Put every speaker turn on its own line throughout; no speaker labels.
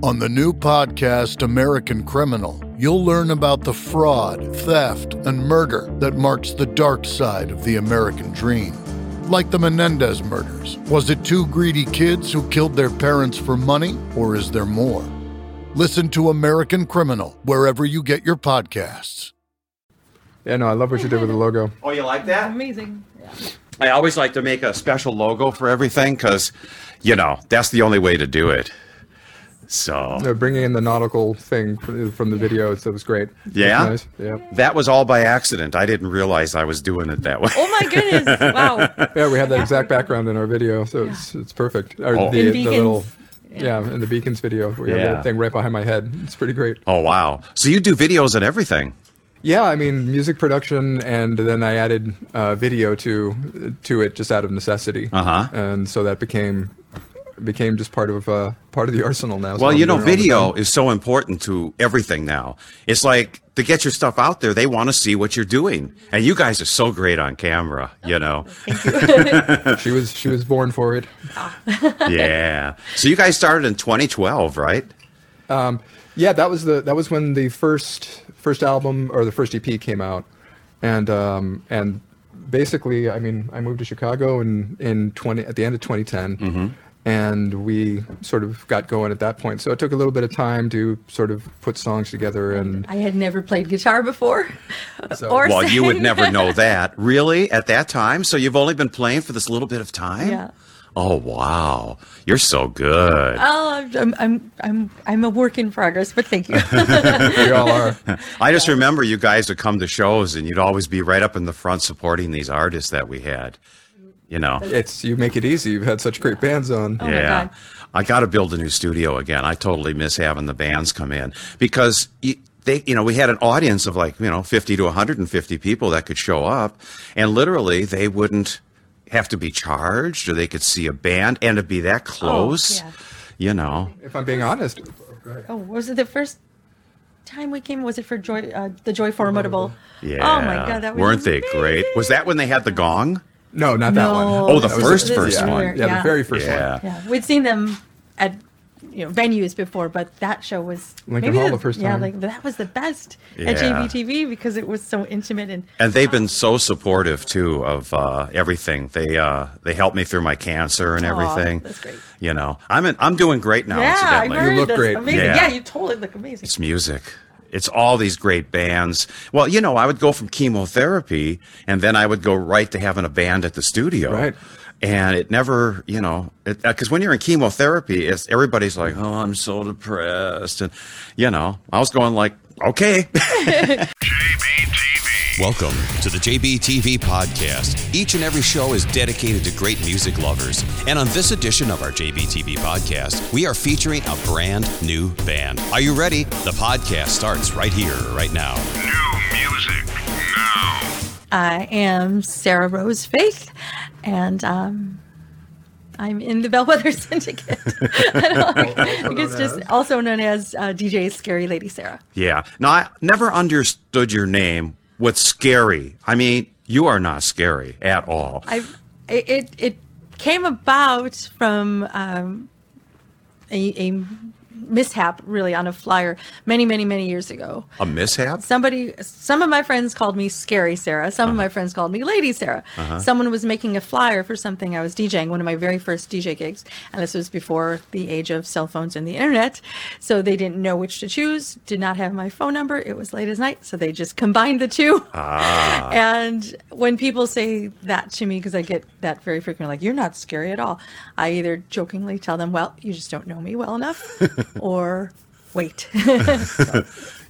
On the new podcast, American Criminal, you'll learn about the fraud, theft, and murder that marks the dark side of the American dream. Like the Menendez murders, was it two greedy kids who killed their parents for money, or is there more? Listen to American Criminal wherever you get your podcasts.
Yeah, no, I love what you did with the logo.
Oh, you like that?
Amazing. Yeah.
I always like to make a special logo for everything because, you know, that's the only way to do it. So
bringing in the nautical thing from from the video, that was great.
Yeah?
That's nice. Yeah.
that was all by accident. I didn't realize I was doing it that way.
Oh my goodness! Wow.
Yeah, we have that exact background in our video, so it's it's perfect. Or
Oh.
the,
In
the little yeah. in the beacons video, we have that thing right behind my head. It's pretty great.
Oh, wow. So you do videos and everything.
Yeah, I mean music production, and then I added uh, video to to it just out of necessity.
Uh-huh.
And so that became became just part of uh, part of the arsenal now. So
Well,
I'm
you know,
doing it all the
video is so important to everything now. It's like to get your stuff out there, they want to see what you're doing. And you guys are so great on camera, you know.
She was she was born for it.
yeah. So you guys started in 2012, right?
Yeah, that was the that was when the first first album or the first EP came out, and um, and basically, I mean, I moved to Chicago in in twenty at the end of 2010, and we sort of got going at that point. So it took a little bit of time to sort of put songs together, and
I had never played guitar before.
So-
or
Well, you would never know that. Really? At that time? So you've only been playing for this little bit of time?
Yeah.
Oh, wow. You're so good.
Oh, I'm, I'm, I'm, I'm a work in progress, but thank you.
we all are.
I just remember you guys would come to shows and you'd always be right up in the front supporting these artists that we had. You know?
It's you make it easy. You've had such great bands on.
Oh
yeah. I got to build a new studio again. I totally miss having the bands come in because y- they, you know, we had an audience of like, you know, 50 to 150 people that could show up and literally they wouldn't have to be charged or they could see a band and to be that close,
yeah.
you know.
If I'm being honest,
Oh, was it the first time we came? Was it for Joy, uh, the Joy Formidable?
Yeah.
Oh my God, that was
Weren't they great? Was that when they had the gong?
No, not that one.
No.
Oh, the
That
first,
this
first
yeah,
one.
yeah,
Yeah.
the very first
Yeah.
one.
Yeah, we'd seen them at you know venues before, but that show was
Lincoln
maybe
Hall the first
Yeah,
time.
like that was the best
Yeah.
at JBTV because it was so intimate and
And they've been so supportive too of uh, everything. They uh, they helped me through my cancer and
Aw,
everything.
that's great.
You know, I'm in, I'm doing great now.
yeah, I
incidentally.
heard
look
that's
great.
Amazing.
Yeah.
Yeah. you totally look amazing.
It's music. It's all these great bands. Well, you know, I would go from chemotherapy and then I would go right to having a band at the studio.
Right.
And it never, you know, because uh, when you're in chemotherapy, it's everybody's like, "Oh, I'm so depressed," and you know, I was going like, "Okay."
Welcome to the JBTV podcast. Each and every show is dedicated to great music lovers. And on this edition of our JBTV podcast, we are featuring a brand new band. Are you ready? The podcast starts right here, right now.
New music now.
I am Sarah Rose Faith, and um, I'm in the Bellwether Syndicate. I guess just also known as uh, DJ Scary Lady Sarah.
yeah. Now, I never understood your name. What's scary? I mean, you are not scary at all.
I it it, came about from um, a, a mishap, really, on a flyer many, many, many years ago.
A mishap?
Somebody, some of my friends called me Scary Sarah. Some of my friends called me Lady Sarah. Someone was making a flyer for something I was DJing, one of my very first DJ gigs, and this was before the age of cell phones and the internet. So they didn't know which to choose. Did not have my phone number. It was late as night, so they just combined the two. Ah. And when people say that to me, because I get that very frequently, like, you're not scary at all, I either jokingly tell them, well, you just don't know me well enough, or wait.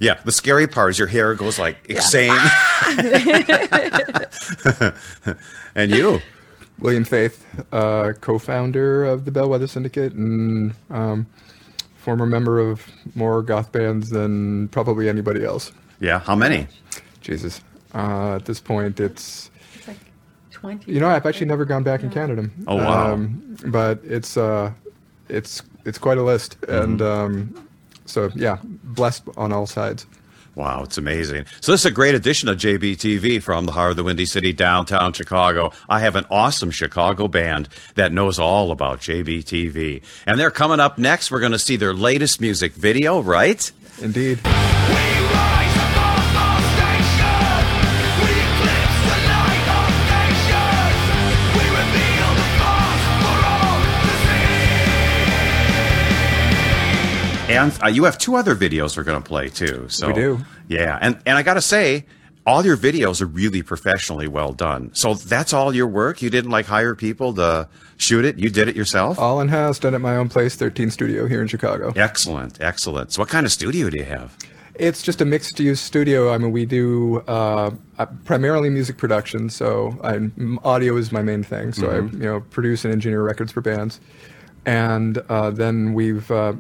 Yeah. The scary part is your hair goes like insane. and you?
William Faith, uh, co-founder of the Bellwether Syndicate and um, former member of more goth bands than probably anybody else.
Yeah. How many?
Jesus. Uh, at this point, it's
It's like 20.
you know I've actually never gone back and counted them.
Oh, wow.
Um, but it's uh, it's it's quite a list,
Mm-hmm.
and um, so yeah, blessed on all sides.
Wow, it's amazing. So this is a great edition of JBTV from the heart of the Windy City, downtown Chicago. I have an awesome Chicago band that knows all about JBTV. And they're coming up next. We're going to see their latest music video, right?
Indeed.
And uh, you have two other videos we're going to play too. So
We do.
Yeah, and and I got to say, all your videos are really professionally well done. So that's all your work. You didn't like hire people to shoot it. You did it yourself.
All in house, done at my own place, 13 Studio here in Chicago.
Excellent, excellent. So what kind of studio do you have?
It's just a mixed use studio. I mean, we do uh, uh, primarily music production, so I, audio is my main thing. So I, you know, produce and engineer records for bands, and uh, then we've uh,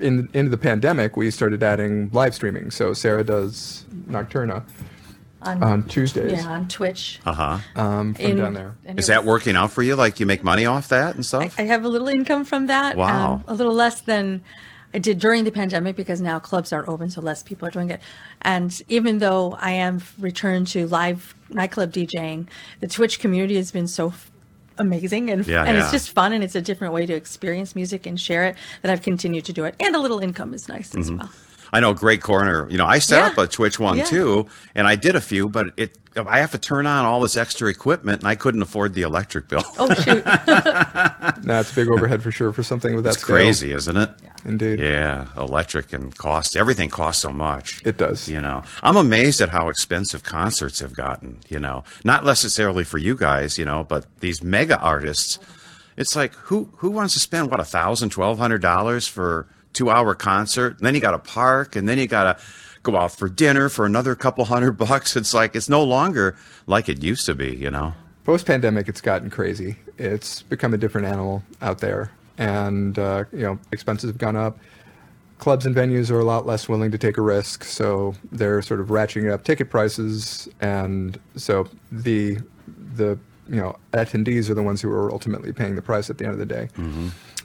in into the pandemic we started adding live streaming. So Sarah does Nocturna on Tuesdays
Yeah, on Twitch.
Uh huh.
um, from
In-
down there.
and
Is that working out for you? Like you make money off that and stuff?
I have a little income from that.
Wow.
Um, a little less than I did during the pandemic because now clubs are open, so less people are doing it. And even though I am returned to live nightclub DJing, the Twitch community has been so f- amazing and,
Yeah,
and
yeah.
it's just fun and it's a different way to experience music and share it that I've continued to do it. And a little income is nice as mm-hmm. well.
I know Greg Corner. You know, I set
Yeah.
up a Twitch one
Yeah.
too, and I did a few, but it I have to turn on all this extra equipment, and I couldn't afford the electric bill.
Oh, shoot.
That's a big overhead for sure for something with that
It's
scale.
crazy, isn't it? Yeah.
Indeed.
Yeah, electric and cost. Everything costs so much.
It does.
You know, I'm amazed at how expensive concerts have gotten. You know, not necessarily for you guys, you know, but these mega artists. It's like who who wants to spend what a thousand, twelve hundred dollars for two hour concert? And then you got to park, and then you got to go out for dinner for another couple hundred bucks. It's like it's no longer like it used to be. You know.
Post pandemic, it's gotten crazy. It's become a different animal out there, and uh, you know expenses have gone up. Clubs and venues are a lot less willing to take a risk, so they're sort of ratcheting up ticket prices, and so the the you know attendees are the ones who are ultimately paying the price at the end of the day.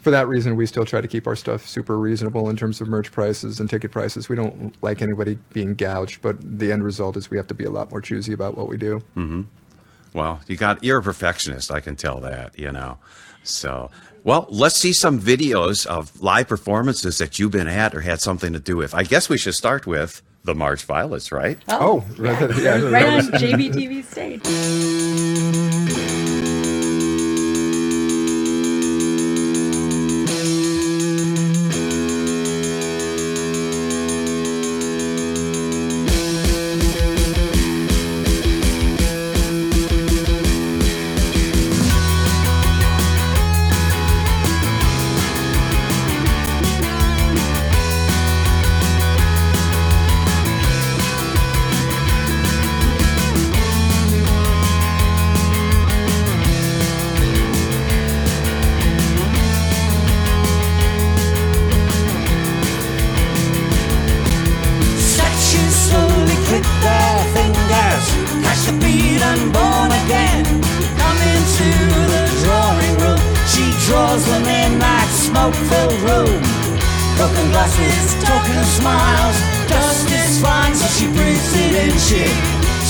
For that reason, we still try to keep our stuff super reasonable in terms of merch prices and ticket prices. We don't like anybody being gouged, but the end result is we have to be a lot more choosy about what we do. Mm-hmm.
Well, you got you're a perfectionist, I can tell that, you know. So, well, let's see some videos of live performances that you've been at or had something to do with. I guess we should start with the March Violets, right?
Oh, oh right, yeah,
right on JBTV stage.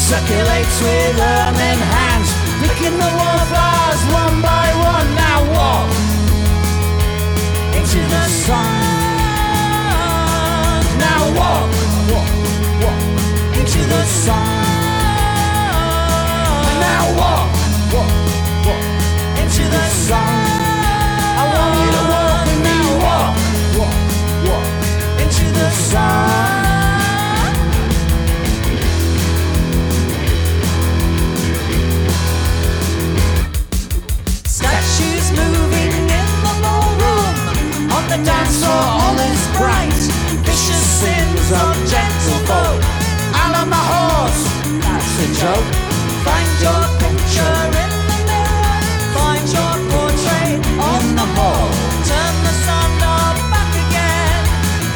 Circulates with in hands, picking the wallflowers one by one. Now walk into the sun. Now walk, walk, walk into the sun. Now walk, walk, walk into the sun. Dance all is bright. Vicious sins of gentle folk. Out on the horse, that's the joke. Find your picture in the mirror. Find your portrait on the wall. Turn the sun knob back again.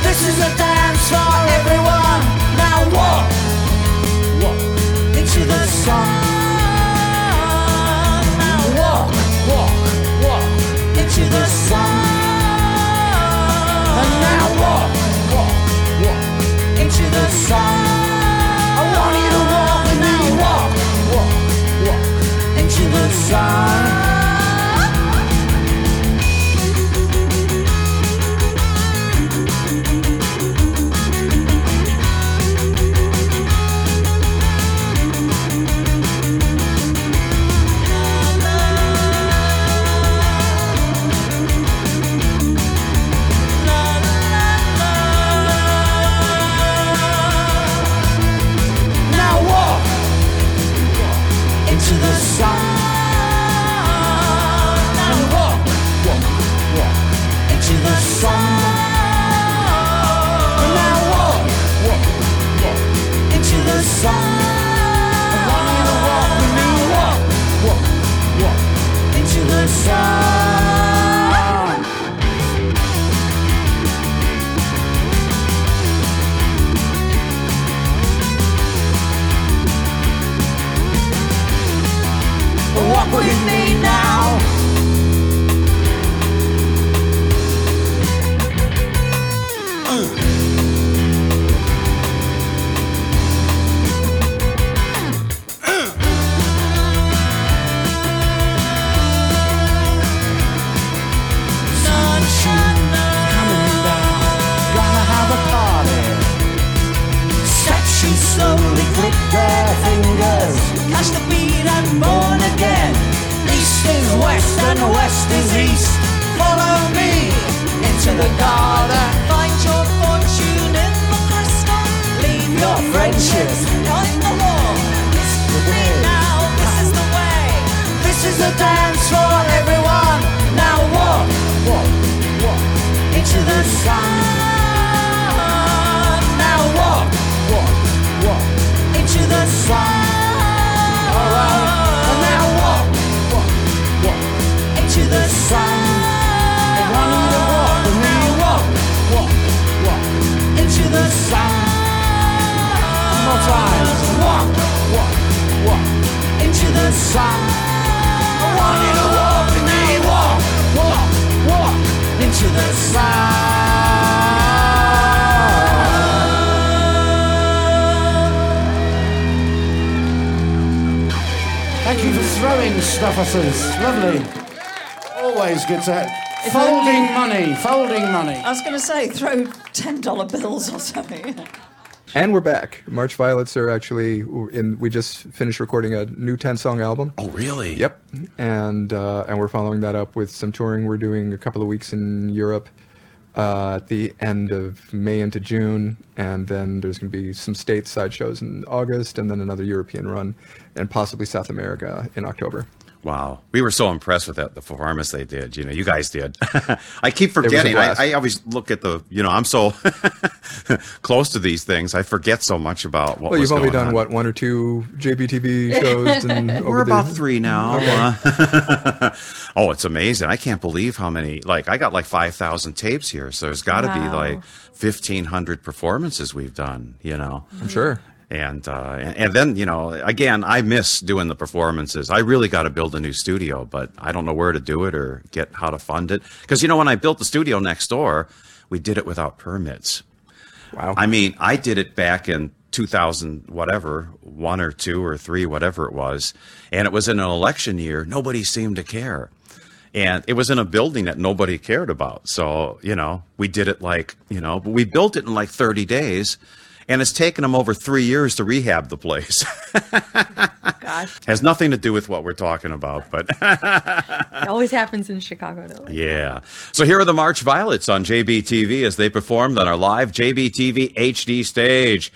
This is a dance for everyone. Now walk, walk into the sun. Thank you throwing stuff at us. Lovely. Always good to have. Folding money, folding money.
I was going to say, throw $10 bills or something.
And we're back. March Violets are actually in. We just finished recording a new ten-song album.
Oh, really?
Yep. And uh, and we're following that up with some touring. We're doing a couple of weeks in Europe uh, at the end of May into June, and then there's going to be some stateside shows in August, and then another European run, and possibly South America in October.
Wow, we were so impressed with that the performance they did. You know, you guys did. I keep forgetting. I. I always look at the. You know, I'm so close to these things. I forget so much about what
Well, you've only
going
done
on.
what one or two JBTV shows, and
We're
the-
about three now. Uh, oh, it's amazing. I can't believe how many. Like, I got like five thousand tapes here, so there's got to be like fifteen hundred performances we've done. You know.
I'm sure.
And uh, and, and then you know again i miss doing the performances. I really got to build a new studio but i don't know where to do it or get how to fund it. Because you know when i built the studio next door we did it without permits.
Wow.
i mean i did it back in 2000 whatever one or two or three whatever it was and it was in an election year. Nobody seemed to care. And it was in a building that nobody cared about. So you know we did it like you know but we built it in like 30 days and it's taken them over three years to rehab the place.
Gosh,
has nothing to do with what we're talking about but
it always happens in Chicago, though.
yeah. So here are the march violets on jbtv as they performed on our live jbtv hd stage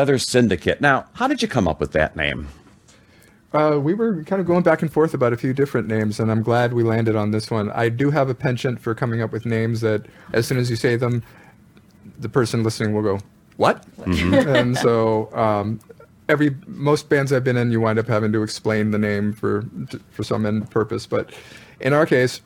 The
Bellwether Syndicate. Now, how did you come up with that name?
Uh, we were kind of going back and forth about a few different names, and I'm glad we landed on this one. I do have a penchant for coming up with names that, as soon as you say them, the person listening will go, "What?" and so, um, every most bands I've been in, you wind up having to explain the name for for some end purpose. But in our case,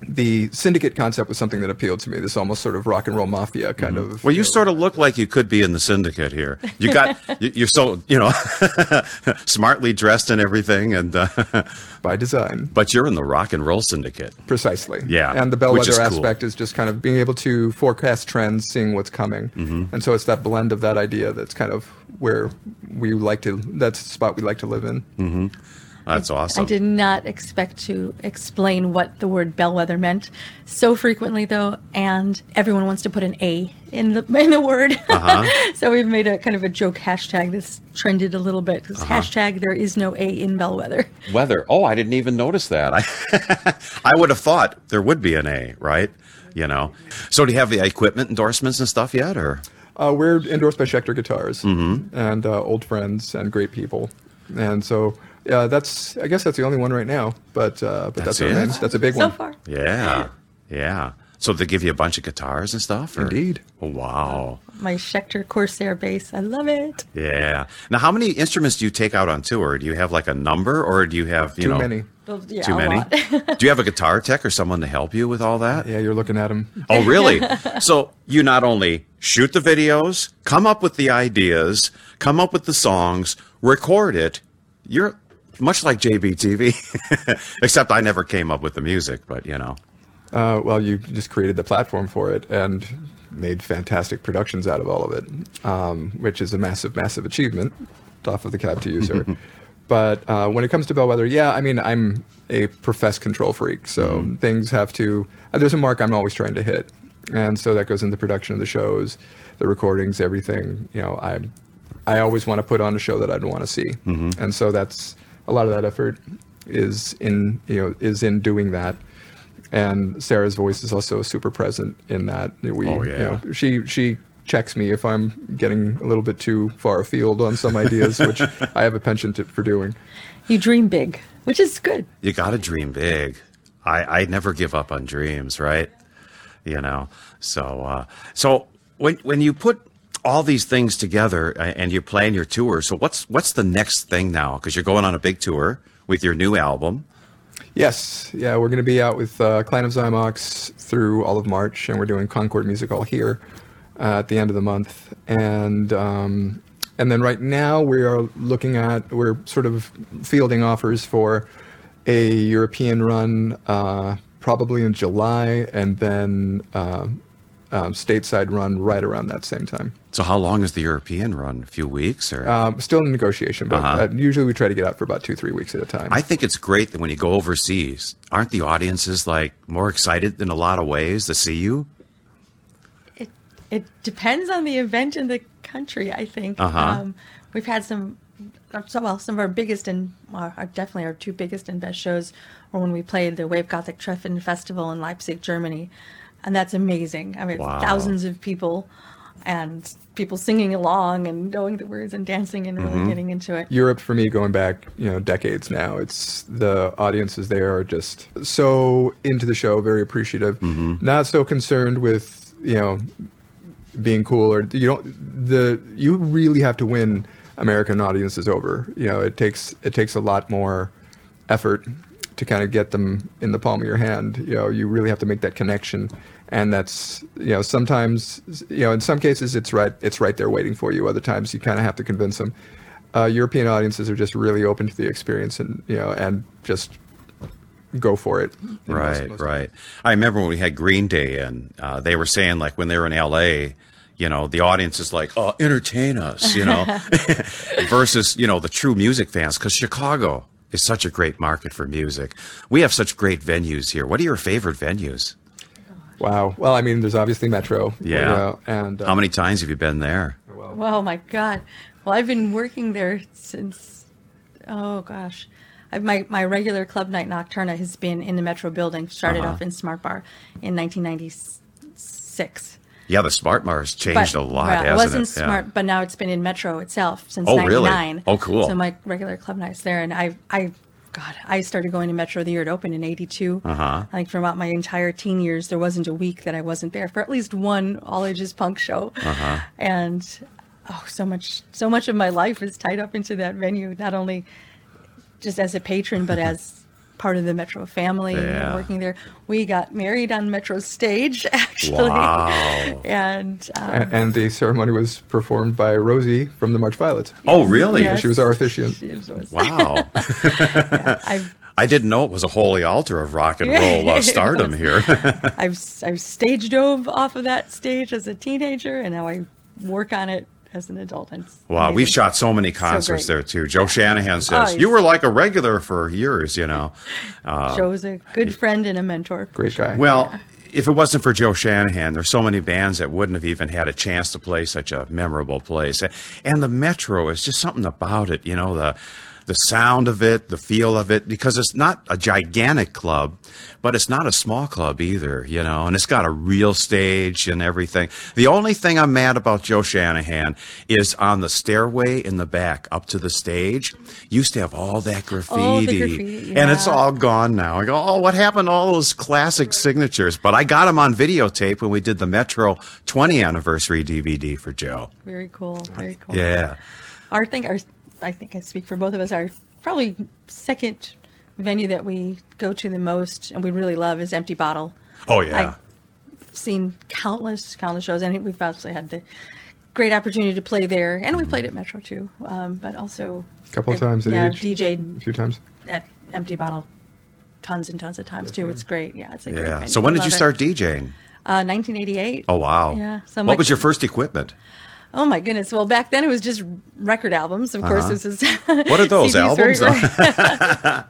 the syndicate concept was something that appealed to me. This almost sort of rock and roll mafia kind of.
Well, you sort of look like you could be in the syndicate here. You got, you- you're so, you know, smartly dressed and everything, and uh,
by design.
but you're in the rock and roll syndicate.
Precisely.
Yeah,
And the bellwether
is cool.
aspect is just kind of being able to forecast trends, seeing what's coming.
Mm-hmm.
And so it's that blend of that idea that's kind of where we like to, that's the spot we like to live in.
That's awesome.
I did not expect to explain what the word bellwether meant so frequently, though, and everyone wants to put an A in the in the word.
Uh-huh.
so we've made a kind of a joke hashtag that's trended a little bit.
Uh-huh.
Hashtag there is no A in bellwether.
Weather. Oh, I didn't even notice that. I, I would have thought there would be an A, right? You know. So, do you have the equipment endorsements and stuff yet, or?
Uh, we're endorsed by Schecter Guitars
Mm-hmm.
and uh, old friends and great people. And so, yeah, that's, I guess that's the only one right now. But, uh, but
That's
that's, our
it?
main- that's a big
So
one.
far.
Yeah, yeah. So they give you a bunch of guitars and stuff, or?
Indeed.
Oh, wow.
My Schecter Corsair bass. I love it.
Yeah. Now, how many instruments do you take out on tour? Do you have like a number, or do you have you
Too
know
many.
Well, yeah,
too many? do you have a guitar tech or someone to help you with all that?
Yeah, you're looking at them.
Oh, really? so you not only shoot the videos, come up with the ideas, come up with the songs, record it. You're much like JBTV, except I never came up with the music, but you know.
Uh, well, you just created the platform for it and made fantastic productions out of all of it, um, which is a massive, massive achievement off of the cab to user. but uh, when it comes to Bellwether, yeah, I mean, I'm a professed control freak, so things have to. Uh, there's a mark I'm always trying to hit, and so that goes into production of the shows, the recordings, everything. You know, I, I always want to put on a show that I'd want to see, and so that's a lot of that effort is in you know is in doing that and Sarah's voice is also super present in that. We,
Oh,
you
yeah.
know, she she checks me if I'm getting a little bit too far afield on some ideas, which I have a penchant for doing.
You dream big, which is good.
You got to dream big. I, I never give up on dreams, right? You know. So uh, so when when you put all these things together uh, and you plan your tour, so what's what's the next thing now? Because you're going on a big tour with your new album.
Yes, yeah, we're going to be out with uh, Clan of Xymox through all of March, and we're doing Concord Music Hall here uh, at the end of the month, and um, and then right now we are looking at we're sort of fielding offers for a European run, uh, probably in July, and then uh, um, stateside run right around that same time.
So how long is the European run? A few weeks or?
Um, still in negotiation, but
Uh-huh.
uh, usually we try to get out for about two, three weeks at a time.
I think it's great that when you go overseas, aren't the audiences like more excited in a lot of ways to see you?
It it depends on the event in the country. I think
Uh-huh.
um, we've had some. So well, some of our biggest and uh, our, definitely our two biggest and best shows were when we played the Wave Gothic Treffen Festival in Leipzig, Germany, and that's amazing. I mean,
Wow.
thousands of people, and people singing along and knowing the words and dancing and really
Mm-hmm.
getting into it.
Europe for me going back, you know, decades now. It's the audiences there are just so into the show, very appreciative, not so concerned with, you know, being cool or you don't the you really have to win American audiences over. You know, it takes it takes a lot more effort to kind of get them in the palm of your hand. You know, you really have to make that connection. And that's you know sometimes you know in some cases it's right it's right there waiting for you. Other times you kind of have to convince them. Uh, European audiences are just really open to the experience and you know and just go for it. in most-
Right,
most-
right. I remember when we had Green Day, and uh, they were saying like when they were in L.A., you know, the audience is like, "Oh, entertain us," you know, versus you know the true music fans because Chicago is such a great market for music. We have such great venues here. What are your favorite venues?
Wow. Well, I mean, there's obviously Metro. you
Yeah.
know, and uh,
How many times have you been there?
Oh my God. Well, I've been working there since, oh gosh. I've, my, my regular club night nocturna has been in the Metro building, started
Uh-huh.
off in Smart Bar in 1996.
Yeah, the Smart Bar's changed a lot,
well,
hasn't
it wasn't
it? Yeah.
smart, but now it's been in Metro itself since
Oh, really?
99.
Oh, cool.
So my regular club nights there, and I, I, God, I started going to Metro the year it opened in '82.
Uh-huh.
I think for about my entire teen years, there wasn't a week that I wasn't there for at least one all ages punk show.
Uh-huh.
And oh, so much, so much of my life is tied up into that venue. Not only just as a patron, but as part of the Metro family, you know,
Yeah.
working there. We got married on Metro stage, actually.
Wow.
And um,
and, and the ceremony was performed by Rosie from the March Violets.
Oh, really?
Yes.
She was our officiant.
She was-
Wow.
I've,
I didn't know it was a holy altar of rock and roll uh, stardom here.
I've I've stage dove off of that stage as a teenager, and now I work on it as an adult. And it's
Wow, we've shot so many concerts
great.
there too. Joe Shanahan oh, says
Oh,
you were like a regular for years, you know.
Joe's a good uh, friend and a mentor.
Great guy.
Well, if it wasn't for Joe Shanahan, there's so many bands that wouldn't have even had a chance to play such a memorable place. And the Metro is just something about it, you know, the the sound of it, the feel of it, because it's not a gigantic club, but it's not a small club either, you know, and it's got a real stage and everything. The only thing I'm mad about Joe Shanahan is on the stairway in the back up to the stage, used to have all that graffiti.
Oh, graffiti,
And it's all gone now. I go, oh, what happened to all those classic signatures? But I got them on videotape when we did the Metro 20 anniversary DVD for Joe.
Very cool. Very cool.
Yeah.
Our thing, our I think I speak for both of us. Our probably second venue that we go to the most and we really love is Empty Bottle.
Oh, yeah.
seen countless, countless shows, and we've actually had the great opportunity to play there, and we played at Metro too, um, but also
A couple of times at
yeah,
each.
DJed
A few times.
at Empty Bottle, tons and tons of times too. It's great. Yeah, it's a great.
yeah.
venue.
So when did
Love
you
it.
start DJing?
Uh, 1988.
Oh, wow.
Yeah, so
what
my-
was your first equipment?
Oh my goodness! Well, back then it was just record albums. Of course, this is
Uh-huh. What are those albums? though?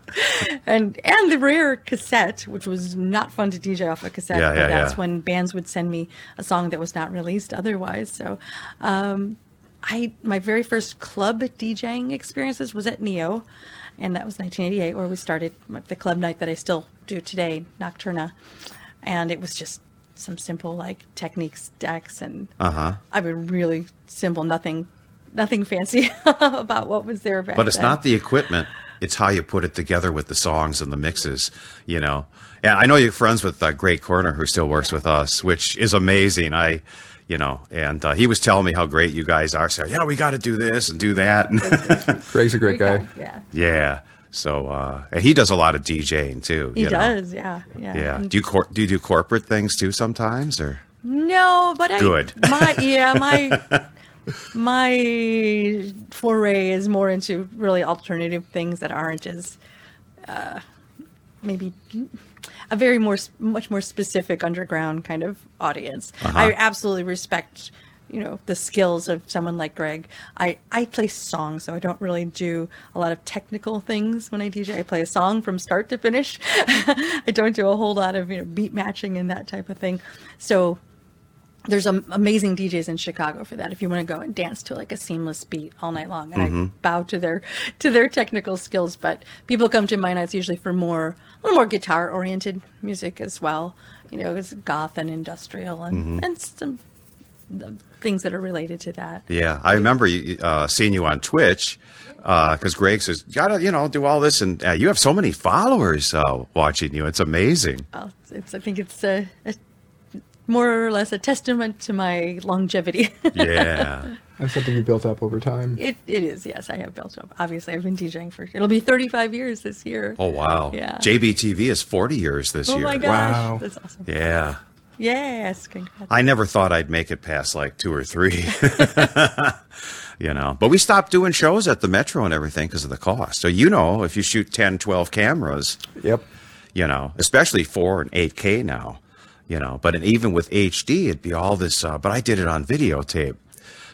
and and the rare cassette, which was not fun to DJ off a cassette.
Yeah,
but
yeah,
that's
yeah.
when bands would send me a song that was not released otherwise. So, um, I my very first club DJing experiences was at Neo, and that was 1988, where we started the club night that I still do today, Nocturna, and it was just some simple like Technics decks and
Uh-huh.
I mean really simple, nothing, nothing fancy about what was there back
But it's
then.
not the equipment. It's how you put it together with the songs and the mixes, you know. And I know you're friends with uh, Greg Corner, who still works with us, which is amazing. I, you know, and uh, he was telling me how great you guys are. So, yeah, we got to do this and do that.
Greg's a great guy.
Yeah,
yeah. So, uh, and he does a lot of DJing too.
he
you know.
does. Yeah, yeah.
Yeah. Do you cor- do you do corporate things too sometimes, or?
No, but I
Good.
My yeah, my my foray is more into really alternative things that aren't as uh, maybe a very more much more specific underground kind of audience.
Uh-huh.
I absolutely respect you know the skills of someone like Greg. I I play songs, so I don't really do a lot of technical things when I DJ. I play a song from start to finish. I don't do a whole lot of you know beat matching and that type of thing. So there's am- amazing DJs in Chicago for that. If you want to go and dance to like a seamless beat all night long, and I mm-hmm. bow to their to their technical skills. But people come to my nights usually for more a little more guitar oriented music as well. You know, it's goth and industrial and mm-hmm. and some things that are related to that.
Yeah, I remember you, uh, seeing you on Twitch because Greg says you gotta, you know, do all this, and uh, you have so many followers uh, watching you. It's amazing.
Well, it's, I think it's a, a more or less a testament to my longevity.
Yeah.
That's something you built up over time.
it, it is, yes, I have built up. Obviously, I've been DJing for, it'll be 35 years this year.
Oh wow.
Yeah.
JBTV is 40 years this
Oh
year.
my gosh.
Wow.
That's awesome.
Yeah.
Yes, congrats.
I never thought I'd make it past like two or three. you know, but we stopped doing shows at the Metro and everything because of the cost. So, you know, if you shoot 10, 12 cameras,
Yep.
you know, especially 4 and 8K now, you know, but even with HD, it'd be all this, uh, but I did it on videotape.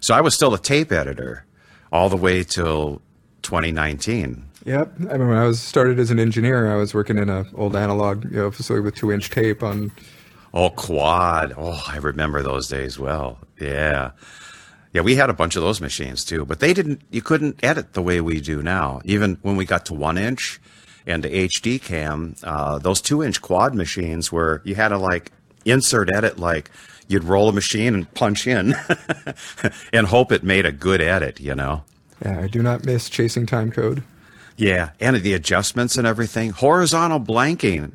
So I was still a tape editor all the way till 2019.
Yep. I remember when I was started as an engineer, I was working in an old analog you know, facility with two inch tape on
Oh, quad. Oh, I remember those days well. Yeah. Yeah, we had a bunch of those machines too, but they didn't, you couldn't edit the way we do now. Even when we got to one inch and the HD cam, uh, those two inch quad machines where you had to like insert edit, like you'd roll a machine and punch in and hope it made a good edit, you know?
Yeah, I do not miss chasing time code.
Yeah, and the adjustments and everything. Horizontal blanking.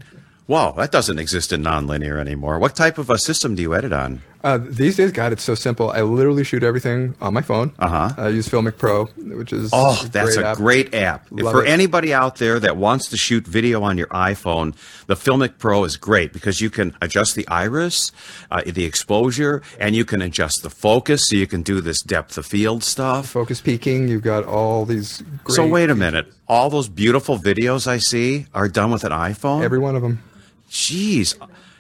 Wow, that doesn't exist in nonlinear anymore. What type of a system do you edit on?
Uh, these days, God, it's so simple. I literally shoot everything on my phone.
Uh-huh.
I use Filmic Pro, which is
Oh, that's a
app.
great app. For
it.
anybody out there that wants to shoot video on your iPhone, the Filmic Pro is great because you can adjust the iris, uh, the exposure, and you can adjust the focus so you can do this depth of field stuff.
focus peaking. You've got all these. Great,
So wait a minute. All those beautiful videos I see are done with an iPhone?
Every one of them.
Jeez.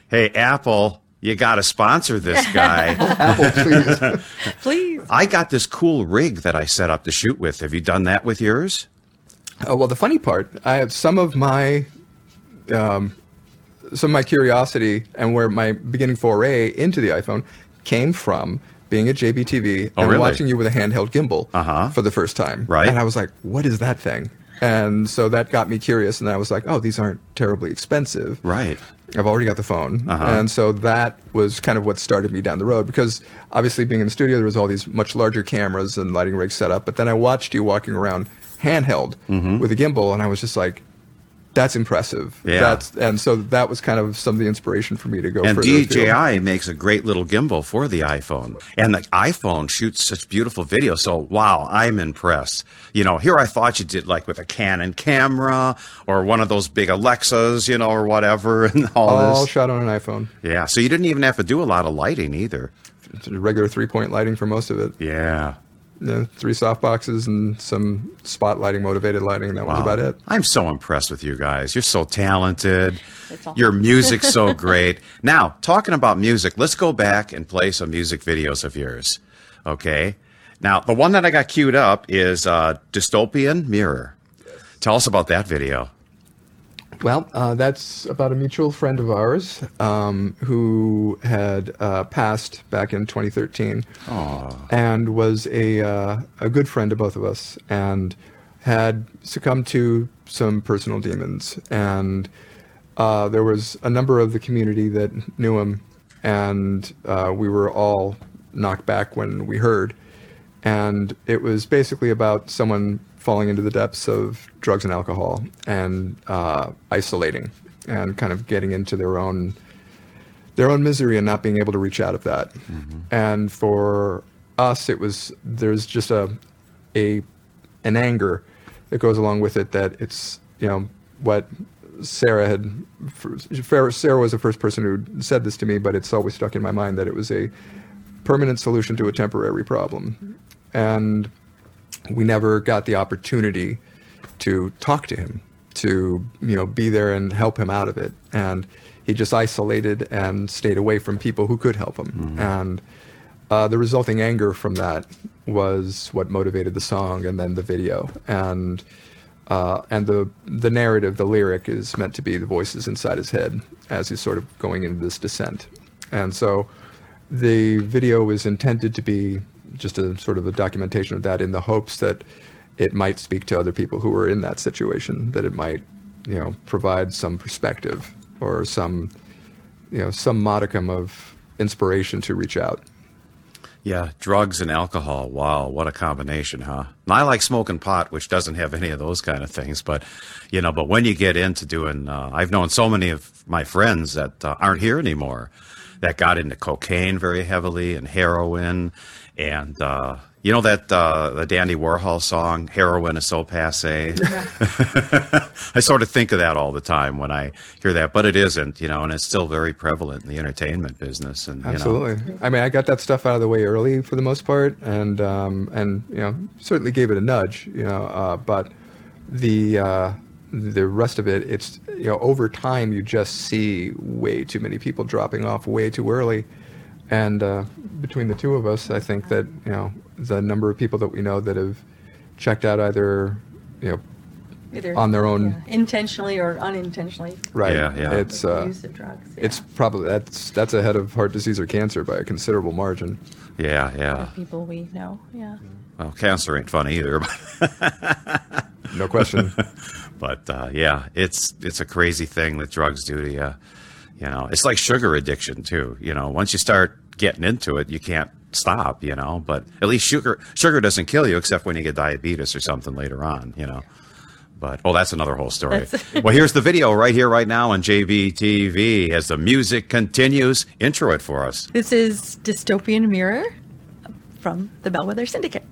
Hey, Apple, you got to sponsor this guy.
Apple, please.
Please.
I got this cool rig that I set up to shoot with. Have you done that with yours?
Oh, well, the funny part, I have some of my, um, some of my curiosity and where my beginning foray into the iPhone came from being at JBTV
Oh,
and
really?
watching you with a handheld gimbal
Uh-huh.
for the first time.
Right.
And I was like, what is that thing? And so that got me curious, and I was like, oh, these aren't terribly expensive.
Right.
I've already got the phone.
Uh-huh.
And so that was kind of what started me down the road because obviously being in the studio, there was all these much larger cameras and lighting rigs set up. But then I watched you walking around handheld with a gimbal and I was just like, that's impressive.
Yeah.
That's, and so that was kind of some of the inspiration for me to go
And. DJI makes a great little gimbal for the iPhone. And the iPhone shoots such beautiful video. So, wow, I'm impressed. You know, here I thought you did like with a Canon camera or one of those big Alexas, you know, or whatever, and all,
All
this.
shot on an iPhone.
Yeah. So you didn't even have to do a lot of lighting either.
It's regular three point lighting for most of it.
Yeah.
You know, three soft boxes and some spotlighting, motivated lighting. That was about it.
I'm so impressed with you guys. You're so talented.
That's all.
Your music's so great. Now, talking about music, let's go back and play some music videos of yours. Okay. Now, the one that I got queued up is uh, Dystopian Mirror. Tell us about that video.
Well, uh, that's about a mutual friend of ours um, who had uh, passed back in 2013 and was a, uh, a good friend to both of us and had succumbed to some personal demons. And uh, there was a number of the community that knew him, and uh, we were all knocked back when we heard. And it was basically about someone falling into the depths of drugs and alcohol and uh, isolating and kind of getting into their own their own misery and not being able to reach out of that. And for us, it was there's just a a an anger that goes along with it that it's you know what Sarah had Sarah was the first person who said this to me, but it's always stuck in my mind that it was a permanent solution to a temporary problem, and we never got the opportunity to talk to him, to you know be there and help him out of it, and he just isolated and stayed away from people who could help him, and uh, the resulting anger from that was what motivated the song and then the video. And uh, and the the narrative, the lyric is meant to be the voices inside his head as he's sort of going into this descent, and so the video is intended to be just a sort of a documentation of that in the hopes that it might speak to other people who are in that situation, that it might you know provide some perspective or some you know some modicum of inspiration to reach out.
Yeah, drugs and alcohol. Wow, what a combination, huh? And I like smoking pot, which doesn't have any of those kind of things. But, you know, but when you get into doing, uh, I've known so many of my friends that uh, aren't here anymore that got into cocaine very heavily and heroin. And, uh, you know that uh, the Dandy Warhol song, "Heroin is so passe." I sort of think of that all the time when I hear that, but it isn't, you know, and it's still very prevalent in the entertainment business. And you know,
Absolutely. I mean, I got that stuff out of the way early for the most part, and um, and you know certainly gave it a nudge, you know. Uh, but the uh, the rest of it, it's you know over time you just see way too many people dropping off way too early, and uh, between the two of us, I think that you know the number of people that we know that have checked out either you know
Either
on their own
yeah, intentionally or unintentionally.
right.
Yeah, yeah.
It's uh,
use of drugs. yeah.
it's probably that's that's ahead of heart disease or cancer by a considerable margin.
yeah, yeah.
people we know. Yeah.
Well, cancer ain't fun either, but.
No question.
but uh, yeah, it's it's a crazy thing that drugs do to you. You know, it's like sugar addiction too. You know, once you start getting into it, you can't stop. You know, but at least sugar sugar doesn't kill you, except when you get diabetes or something later on. You know. But oh, that's another whole story. Well, here's the video right here, right now on JBTV as the music continues. Intro it for us.
This is Dystopian Mirror from the Bellwether Syndicate.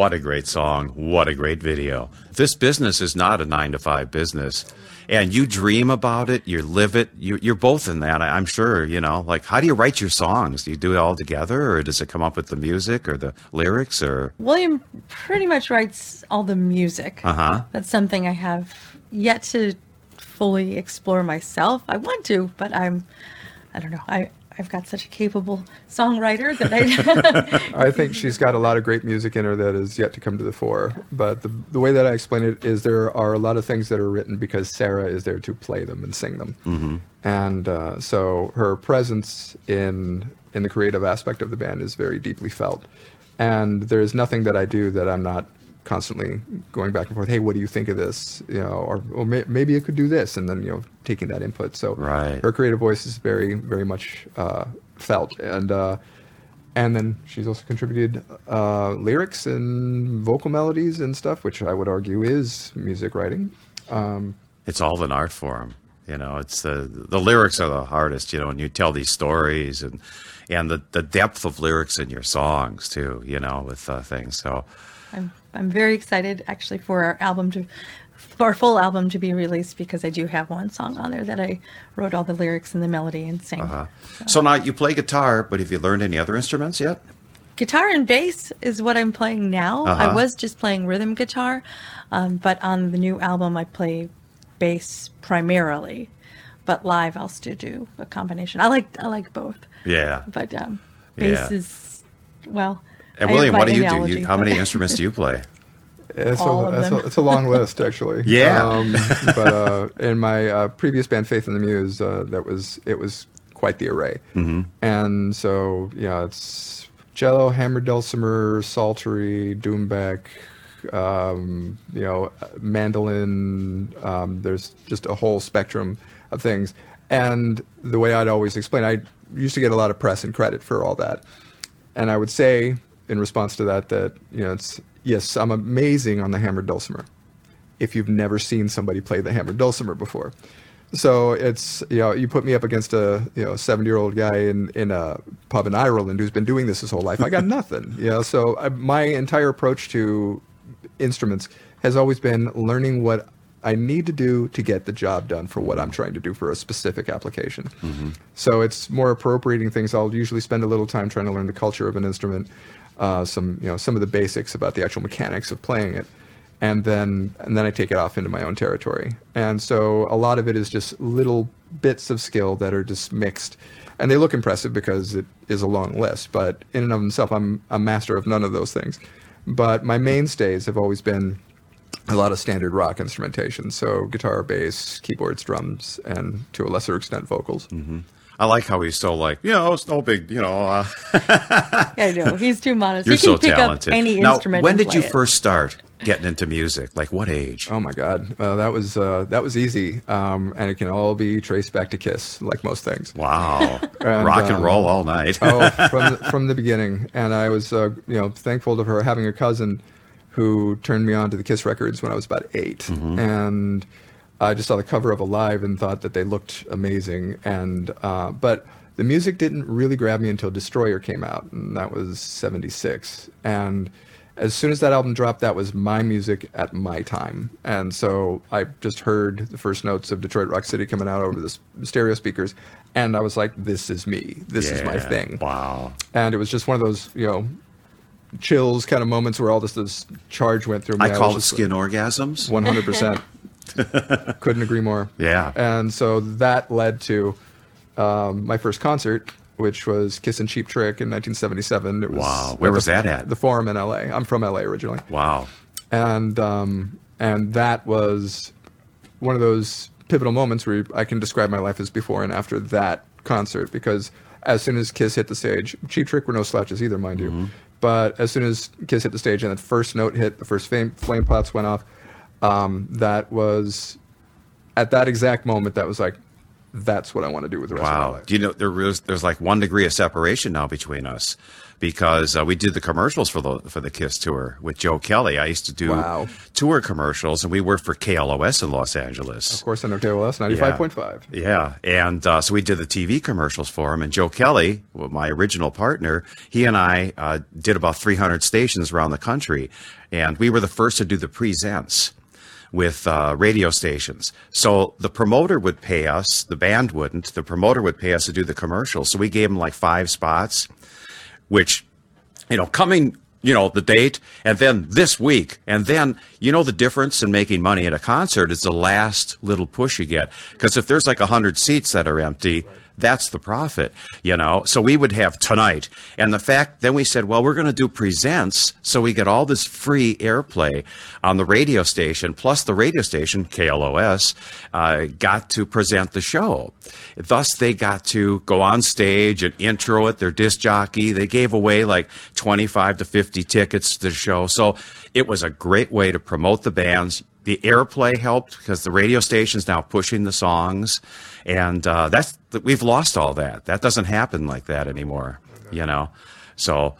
What a great song. What a great video. This business is not a nine to five business. And you dream about it, you live it, you, you're both in that, I- I'm sure, you know. Like, how do you write your songs? Do you do it all together, or does it come up with the music or the lyrics, or?
William pretty much writes all the music.
Uh huh.
That's something I have yet to fully explore myself. I want to, but I'm, I don't know. I I've got such a capable songwriter that I.
I think she's got a lot of great music in her that is yet to come to the fore. But the, the way that I explain it is there are a lot of things that are written because Sarah is there to play them and sing them. Mm-hmm. And uh, so her presence in in the creative aspect of the band is very deeply felt. And there is nothing that I do that I'm not constantly going back and forth. Hey, what do you think of this? You know, or, or may, maybe it could do this, and then you know taking that input. So
Right.
her creative voice is very very much uh, felt and. Uh, and then she's also contributed uh, lyrics and vocal melodies and stuff, which I would argue is music writing. Um,
it's all an art form. You know, it's the the lyrics are the hardest. You know, and you tell these stories and and the the depth of lyrics in your songs too. You know, with uh, things. So
I'm I'm very excited actually for our album to for our full album to be released because I do have one song on there that I wrote all the lyrics and the melody and sang.
uh, so now you play guitar, but have you learned any other instruments yet?
Guitar and bass is what I'm playing now.
Uh-huh.
I was just playing rhythm guitar, um, but on the new album I play bass primarily. But live I'll still do a combination. I like I like both,
Yeah.
but um, bass
Yeah.
is well.
And
I
William, what do you do? You, how many instruments do you play?
it's,
All
a,
of
it's, a, it's a long list, actually.
Yeah.
Um, but uh, in my uh, previous band, Faith and the Muse, uh, that was it was quite the array. Mm-hmm. And so yeah, it's cello, hammered dulcimer, psaltery, doumbek, um, you know, mandolin. Um, there's just a whole spectrum of things. And the way I'd always explain, I used to get a lot of press and credit for all that. And I would say in response to that that you know it's yes I'm amazing on the hammered dulcimer if you've never seen somebody play the hammered dulcimer before. So it's you know you put me up against a you know 70 year old guy in in a pub in Ireland who's been doing this his whole life. I got nothing. You know so I, my entire approach to instruments has always been learning what I need to do to get the job done for what I'm trying to do for a specific application. Mm-hmm. So it's more appropriating things. I'll usually spend a little time trying to learn the culture of an instrument, uh, some you know some of the basics about the actual mechanics of playing it, and then and then I take it off into my own territory. And so a lot of it is just little bits of skill that are just mixed, and they look impressive because it is a long list. But in and of themselves, I'm a master of none of those things. But my mainstays have always been a lot of standard rock instrumentation, so guitar, bass, keyboards, drums, and to a lesser extent vocals.
I like how he's so like, you know, it's no big, you know. Uh,
I know he's too modest.
you're
he can
so
pick
talented.
up any
now,
instrument.
when
and
did you
it.
first start getting into music? Like what age?
Oh my God, uh, that was uh, that was easy, um, and it can all be traced back to Kiss, like most things.
Wow,
And,
rock and
um,
roll all night.
oh, from the, from the beginning, and I was uh, you know thankful to her having a cousin who turned me on to the Kiss records when I was about 8 and I just saw the cover of Alive and thought that they looked amazing, and uh, but the music didn't really grab me until Destroyer came out, and that was '76, and as soon as that album dropped, that was my music at my time. And so I just heard the first notes of Detroit Rock City coming out over the stereo speakers. And I was like, this is me. This is my thing.
Wow.
And it was just one of those, you know, chills kind of moments where all this, this charge went through me.
I
was
call it
just
skin orgasms.
100%. Couldn't agree more.
Yeah.
And so that led to um, my first concert, which was Kiss and Cheap Trick in 1977. It was
Wow. Where was
the-
that at?
The Forum in LA. I'm from LA originally
Wow.
and um, and that was one of those pivotal moments where I can describe my life as before and after that concert because as soon as Kiss hit the stage, Cheap Trick were no slouches either, mind
Mm-hmm.
you, but as soon as Kiss hit the stage and that first note hit, the first flame, flame pots went off, um, that was at that exact moment that was like, that's what I want to do with the rest of my
Wow.
life.
Do you know there was there's like one degree of separation now between us because uh, we did the commercials for the for the Kiss tour with Joe Kelly. I used to do
Wow.
tour commercials, and we worked for KLOS in Los Angeles.
Of course, I know KLOS 95.5.
Yeah, and uh, so we did the TV commercials for him. And Joe Kelly, my original partner, he and I uh, did about 300 stations around the country, and we were the first to do the presents with uh, radio stations. So the promoter would pay us, the band wouldn't. The promoter would pay us to do the commercials. So we gave him like five spots, which you know, coming, you know, the date, and then this week, and then, you know, the difference in making money at a concert is the last little push you get. Because if there's like a hundred seats that are empty, that's the profit, you know. So we would have tonight, and the fact then we said, well, we're going to do presents, so we get all this free airplay on the radio station, plus the radio station KLOS uh, got to present the show. Thus, they got to go on stage and intro it. Their disc jockey, they gave away like twenty-five to fifty tickets to the show, so it was a great way to promote the bands the airplay helped because the radio station's now pushing the songs, and uh, that's we've lost all that. That doesn't happen like that anymore, you know. So,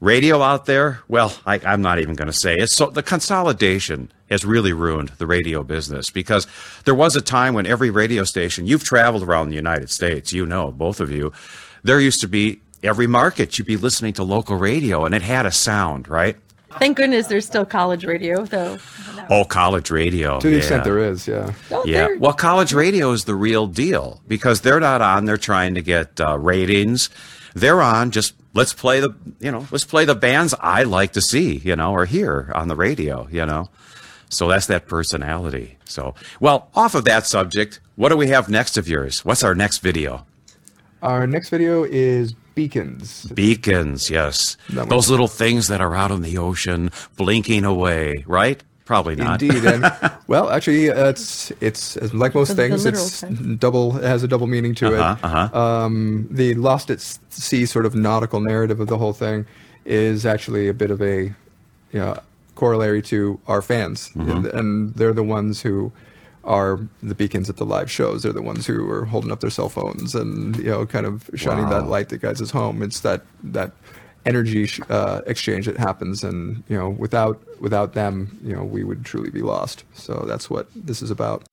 radio out there, well, I, I'm not even going to say it. So the consolidation has really ruined the radio business because there was a time when every radio station you've traveled around the United States, you know, both of you, there used to be every market you'd be listening to local radio and it had a sound, right?
Thank goodness there's still college radio, though.
Oh, college radio.
To the
yeah.
extent there is, yeah.
Oh,
Yeah. Well, college radio is the real deal because they're not on. They're trying to get uh, ratings. They're on just let's play the you know let's play the bands I like to see you know or hear on the radio you know. So that's that personality. So well, off of that subject, what do we have next of yours? What's our next video?
Our next video is Beacons.
Beacons, yes.
That
Those
one.
little things that are out in the ocean blinking away, right? Probably not.
Indeed, and well, actually, uh, it's it's it's like most
The- the
things.
literal
it's
sense.
double. It has a double meaning to
Uh-huh,
it.
uh-huh.
Um, the Lost at Sea sort of nautical narrative of the whole thing is actually a bit of a you know, corollary to our fans,
Mm-hmm.
and, and they're the ones who are the beacons at the live shows. They're the ones who are holding up their cell phones and you know, kind of shining that light that guides us home. It's that that energy uh, exchange that happens, and you know, without without them, you know, we would truly be lost. So that's what this is about.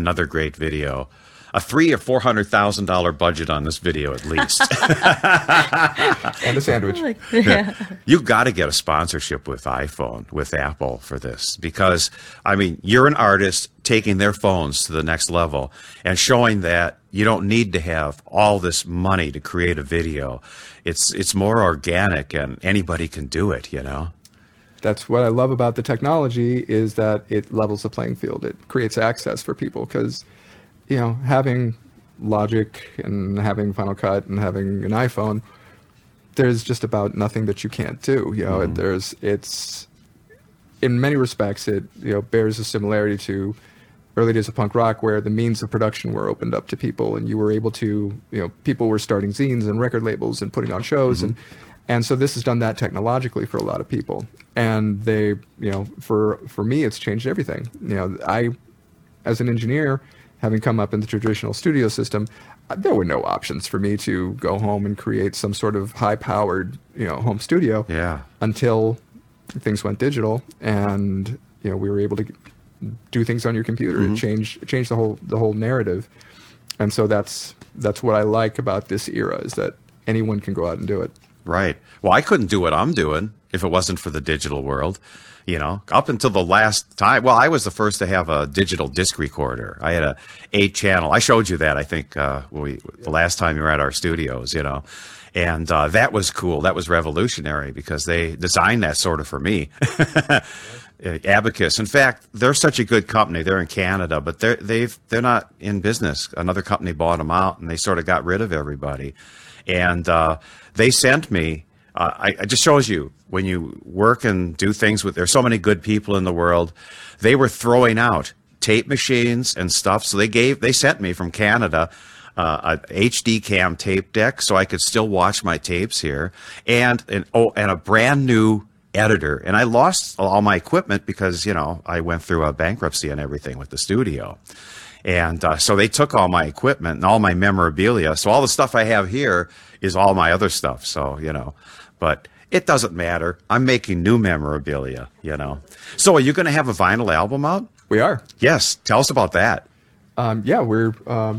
Another great video. A three or four hundred thousand dollar budget on this video at least.
And a sandwich.
Like, yeah.
You've got to get a sponsorship with iPhone, with Apple for this because, I mean, you're an artist taking their phones to the next level and showing that you don't need to have all this money to create a video. It's, it's more organic and anybody can do it, you know?
That's what I love about the technology is that it levels the playing field. It creates access for people because, you know, having Logic and having Final Cut and having an iPhone, there's just about nothing that you can't do. You know, mm-hmm. there's it's in many respects it you know bears a similarity to early days of punk rock where the means of production were opened up to people and you were able to you know people were starting zines and record labels and putting on shows mm-hmm. and and so this has done that technologically for a lot of people. And they you know for for me it's changed everything. You know i as an engineer having come up in the traditional studio system uh, there were no options for me to go home and create some sort of high powered you know home studio
Yeah.
until things went digital and you know we were able to do things on your computer it changed change the whole the whole narrative. And so that's that's what i like about this era is that anyone can go out and do it
Right. Well, I couldn't do what I'm doing if it wasn't for the digital world. You know, up until the last time. Well, I was the first to have a digital disc recorder. I had a eight channel. I showed you that. I think uh, we the last time you were at our studios. You know, and uh, that was cool. That was revolutionary because they designed that sort of for me. Uh, Abacus. In fact, they're such a good company. They're in Canada, but they're they've they're not in business. Another company bought them out, and they sort of got rid of everybody. And uh, they sent me. Uh, I, just shows you when you work and do things with. There's so many good people in the world. They were throwing out tape machines and stuff, so they gave they sent me from Canada uh, a HD cam tape deck so I could still watch my tapes here, and an oh, and a brand new editor. And I lost all my equipment because you know I went through a bankruptcy and everything with the studio. And uh, so they took all my equipment and all my memorabilia. So all the stuff I have here is all my other stuff. So, you know, but it doesn't matter. I'm making new memorabilia, you know. So are you going to have a vinyl album out?
we are
Yes. Tell us about that.
Um, yeah, we're. Um,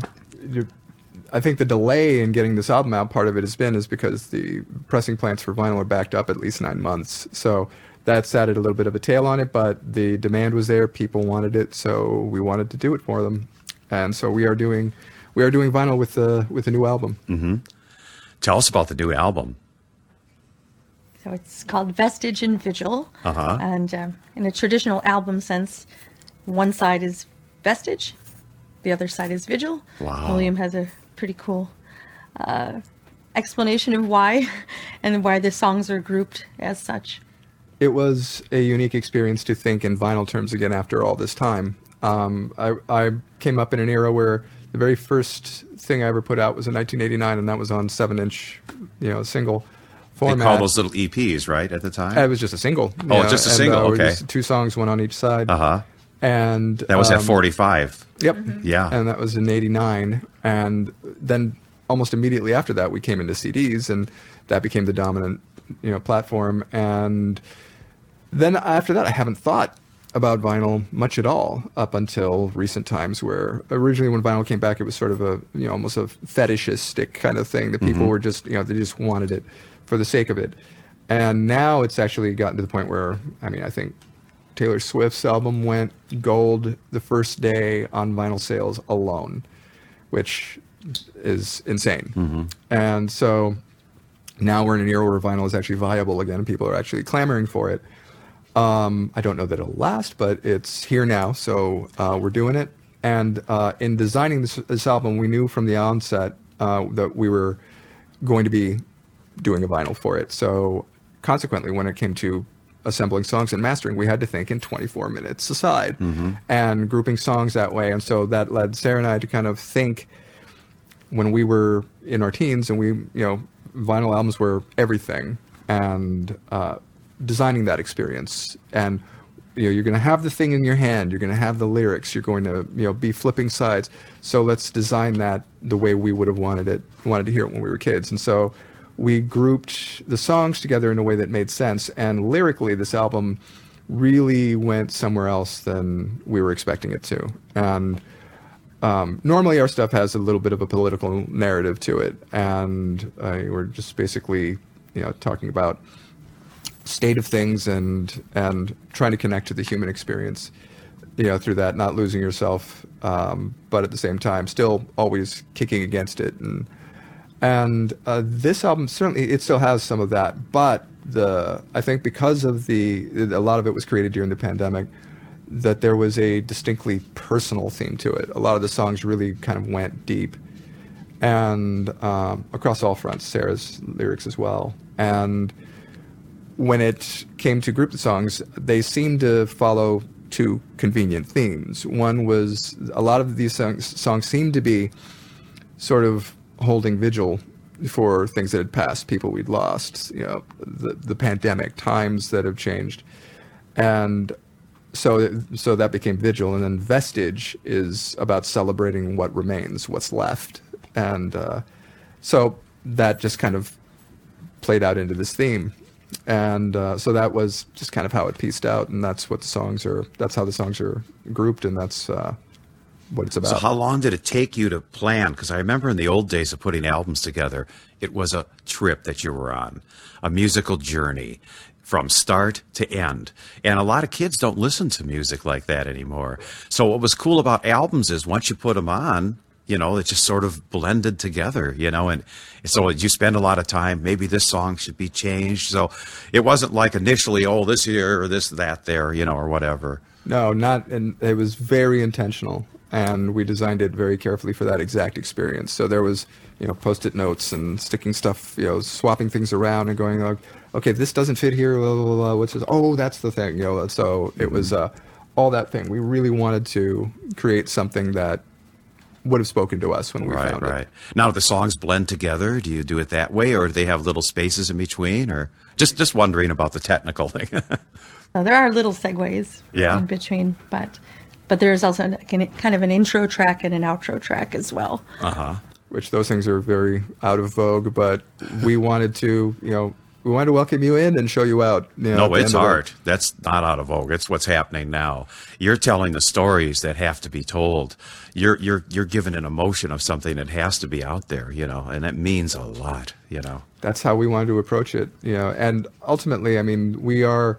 I think the delay in getting this album out, part of it has been is because the pressing plants for vinyl are backed up at least nine months. So that's added a little bit of a tail on it, but the demand was there. People wanted it, so we wanted to do it for them, and so we are doing. We are doing vinyl with the with a new album.
Tell us about the new album.
So it's called Vestige and Vigil.
Uh-huh.
And um, in a traditional album sense, one side is Vestige, the other side is Vigil.
Wow.
William has a pretty cool uh, explanation of why and why the songs are grouped as such.
it was a unique experience to think in vinyl terms again after all this time. Um, I, I came up in an era where the very first thing I ever put out was in 1989, and that was on seven-inch, you know, single format.
They
format.
call those little EPs, right, at the time?
it was just a single.
Oh,
know,
just a
and,
single,
uh,
okay.
just two songs, one on each side.
Uh huh.
And
That was at
um,
45.
Yep.
Yeah.
And that was in 89. And then almost immediately after that, we came into CDs and that became the dominant, you know, platform. And then after that, I haven't thought about vinyl much at all up until recent times where originally when vinyl came back, it was sort of a, you know, almost a fetishistic kind of thing that mm-hmm. people were just, you know, they just wanted it for the sake of it. And now it's actually gotten to the point where, I mean, I think Taylor Swift's album went gold the first day on vinyl sales alone, which is insane. Mm-hmm. And so now we're in an era where vinyl is actually viable again and people are actually clamoring for it. Um, I don't know that it'll last, but it's here now, so uh, we're doing it. And uh, in designing this, this album, we knew from the onset uh, that we were going to be doing a vinyl for it. So consequently, when it came to assembling songs and mastering, we had to think in 24 minutes aside and grouping songs that way. And so that led Sarah and I to kind of think when we were in our teens and we, you know, vinyl albums were everything and uh, designing that experience. And, you know, you're going to have the thing in your hand, you're going to have the lyrics, you're going to, you know, be flipping sides. So let's design that the way we would have wanted it, wanted to hear it when we were kids. And so we grouped the songs together in a way that made sense. And lyrically, this album really went somewhere else than we were expecting it to. And um, normally our stuff has a little bit of a political narrative to it, and uh, we're just basically, you know, talking about state of things and and trying to connect to the human experience, you know, through that, not losing yourself, um, but at the same time still always kicking against it. And and uh, this album certainly it still has some of that, but the I think because of the a lot of it was created during the pandemic that there was a distinctly personal theme to it. A lot of the songs really kind of went deep, and um, across all fronts, Sarah's lyrics as well. And when it came to group songs, they seemed to follow two convenient themes. One was a lot of these songs, songs seemed to be sort of holding vigil for things that had passed, people we'd lost, you know, the the pandemic, times that have changed, and so so that became vigil. And then vestige is about celebrating what remains what's left. And uh, so that just kind of played out into this theme and uh, so that was just kind of how it pieced out and that's what the songs are that's how the songs are grouped and that's uh, what it's about
So how long did it take you to plan? Because I remember in the old days of putting albums together, it was a trip that you were on, a musical journey from start to end. And a lot of kids don't listen to music like that anymore. So what was cool about albums is once you put them on, you know, it just sort of blended together, you know, and so you spend a lot of time, maybe this song should be changed. So it wasn't like initially, oh, this here or this, that there, you know, or whatever.
No, not, and it was very intentional, and we designed it very carefully for that exact experience. So there was, you know, post-it notes and sticking stuff, you know, swapping things around and going like, okay, this doesn't fit here. Blah, blah, blah, what's this? Oh, that's the thing, you know. So it was uh, all that thing. We really wanted to create something that would have spoken to us when we
Right,
found
right.
it.
Now, do the songs blend together? Do you do it that way, or do they have little spaces in between, or just just wondering about the technical thing?
So there are little segues
Yeah.
in between, but but there's also an- kind of an intro track and an outro track as well. Uh huh.
Which those things are very out of vogue, but we wanted to, you know, we want to welcome you in and show you out. You know,
no, it's art. That's not out of vogue. It's what's happening now. You're telling the stories that have to be told. You're you're you're giving an emotion of something that has to be out there, you know, and that means a lot, you know.
that's how we wanted to approach it you know and ultimately i mean we are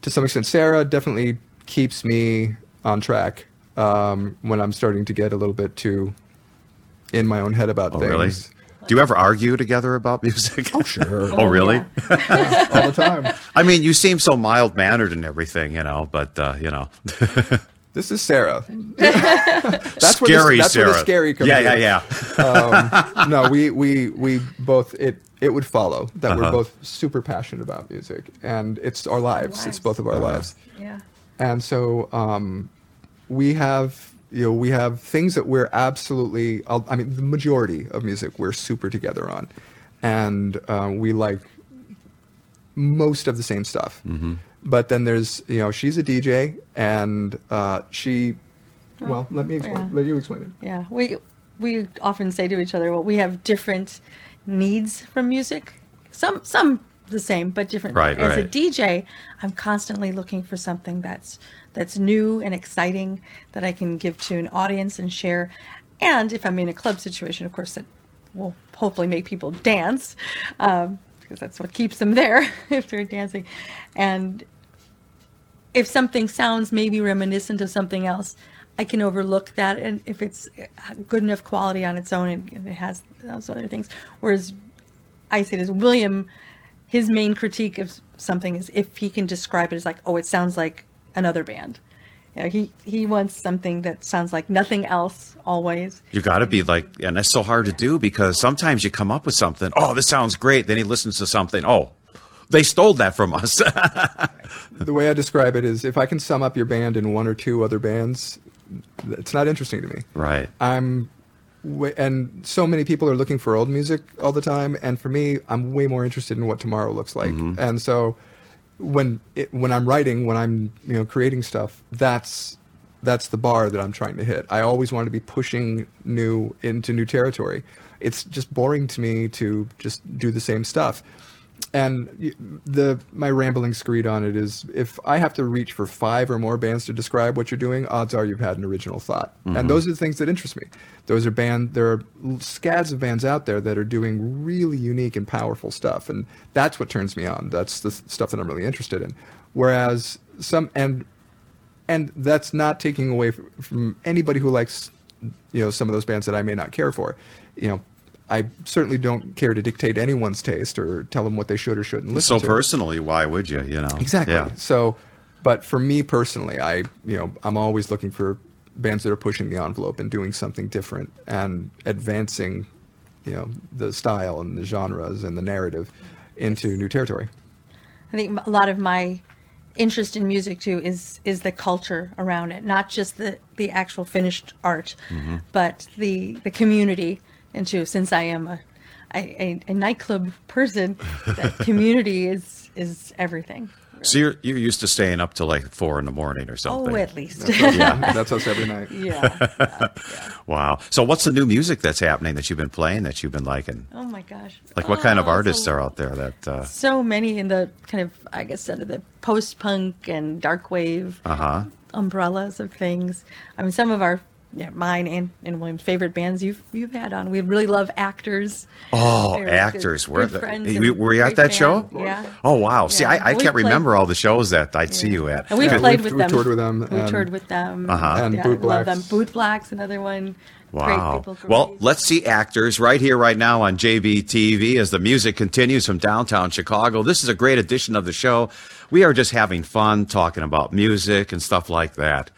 to some extent sarah definitely keeps me on track um, when i'm starting to get a little bit too in my own head about
Oh,
things
really? Do you ever argue together about music? Oh,
sure.
oh, really?
all the time
I mean, you seem so mild mannered and everything, you know, but uh, you know,
this is sarah that's where
scary
the, that's
Sarah.
where the scary comes
yeah,
in.
yeah, yeah.
um, no, we, we, we both, it, it would follow that we're
Uh-huh.
both super passionate about music and it's our lives. It's
lives.
both of our lives.
Yeah.
And so um, we have, you know, we have things that we're absolutely, I mean, the majority of music we're super together on. And uh, we like most of the same stuff. But then there's, you know, she's a DJ and uh, she, well, let me explain,
yeah.
let you explain it.
Yeah, we we often say to each other, well, we have different needs from music. Some some the same, but different.
Right,
As a. DJ, I'm constantly looking for something that's that's new and exciting that I can give to an audience and share. And if I'm in a club situation, of course, that will hopefully make people dance, um, because that's what keeps them there if they're dancing. And if something sounds maybe reminiscent of something else, I can overlook that, and if it's good enough quality on its own, and it has those other things. Whereas I say this, William, his main critique of something is if he can describe it as like, oh, it sounds like another band. You know, he he wants something that sounds like nothing else always.
You got to be like, and that's so hard to do because sometimes you come up with something. Oh, this sounds great. Then he listens to something. Oh, they stole that from us.
the way I describe it is if I can sum up your band in one or two other bands, it's not interesting to me.
right.
I'm, and so many people are looking for old music all the time, and for me, I'm way more interested in what tomorrow looks like. Mm-hmm. And so, when it, when I'm writing, when I'm you know creating stuff, that's that's the bar that I'm trying to hit. I always want to be pushing new into new territory. It's just boring to me to just do the same stuff. And the my rambling screed on it is if I have to reach for five or more bands to describe what you're doing, odds are you've had an original thought, and mm-hmm. those are the things that interest me. Those are band. There are scads of bands out there that are doing really unique and powerful stuff, and that's what turns me on. That's the stuff that I'm really interested in. Whereas some and and that's not taking away from anybody who likes you know some of those bands that I may not care for. You know, I certainly don't care to dictate anyone's taste or tell them what they should or shouldn't listen
So
to.
So personally, why would you? You know
Exactly.
Yeah.
So, but for me personally, I you know I'm always looking for bands that are pushing the envelope and doing something different and advancing, you know, the style and the genres and the narrative into new territory.
I think a lot of my interest in music too is is the culture around it, not just the the actual finished art,
Mm-hmm.
but the the community. And too, since I am a a, a, a nightclub person, that community is is everything.
So you're you're used to staying up till like four in the morning or something.
Oh, at least.
yeah, that's us every night.
yeah.
Wow. So what's the new music that's happening that you've been playing that you've been liking?
Oh my gosh.
Like what kind of
Oh,
artists
so-
are out there that? Uh
So many in the kind of I guess under the post punk and dark wave
huh.
umbrellas of things. I mean, some of our yeah, mine and, and William's favorite bands you've you've had on. We really love actors.
Oh,
They're good-
actors. Were
good
the,
friends
you- were you at that
band.
show?
Yeah.
Oh wow. See, I, I can't
played-
remember all the shows that I'd see you at.
And we
Yeah,
played
we've-
with
we've
them.
toured with them,
We toured with them.
Uh-huh.
And
yeah,
Boot
I love them.
Blacks.
Bootblacks, another one.
Wow. Well,
great.
let's see actors right here, right now on JBTV as the music continues from downtown Chicago. This is a great edition of the show. We are just having fun talking about music and stuff like that.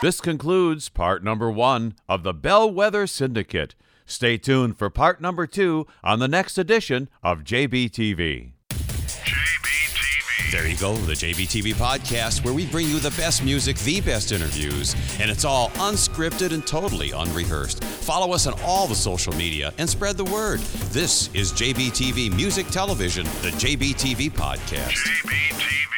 This concludes part number one of the Bellwether Syndicate. Stay tuned for part number two on the next edition of JBTV.
There you go, the JBTV podcast, where we bring you the best music, the best interviews, and it's all unscripted and totally unrehearsed. Follow us on all the social media and spread the word. This is JBTV Music Television, the JBTV podcast.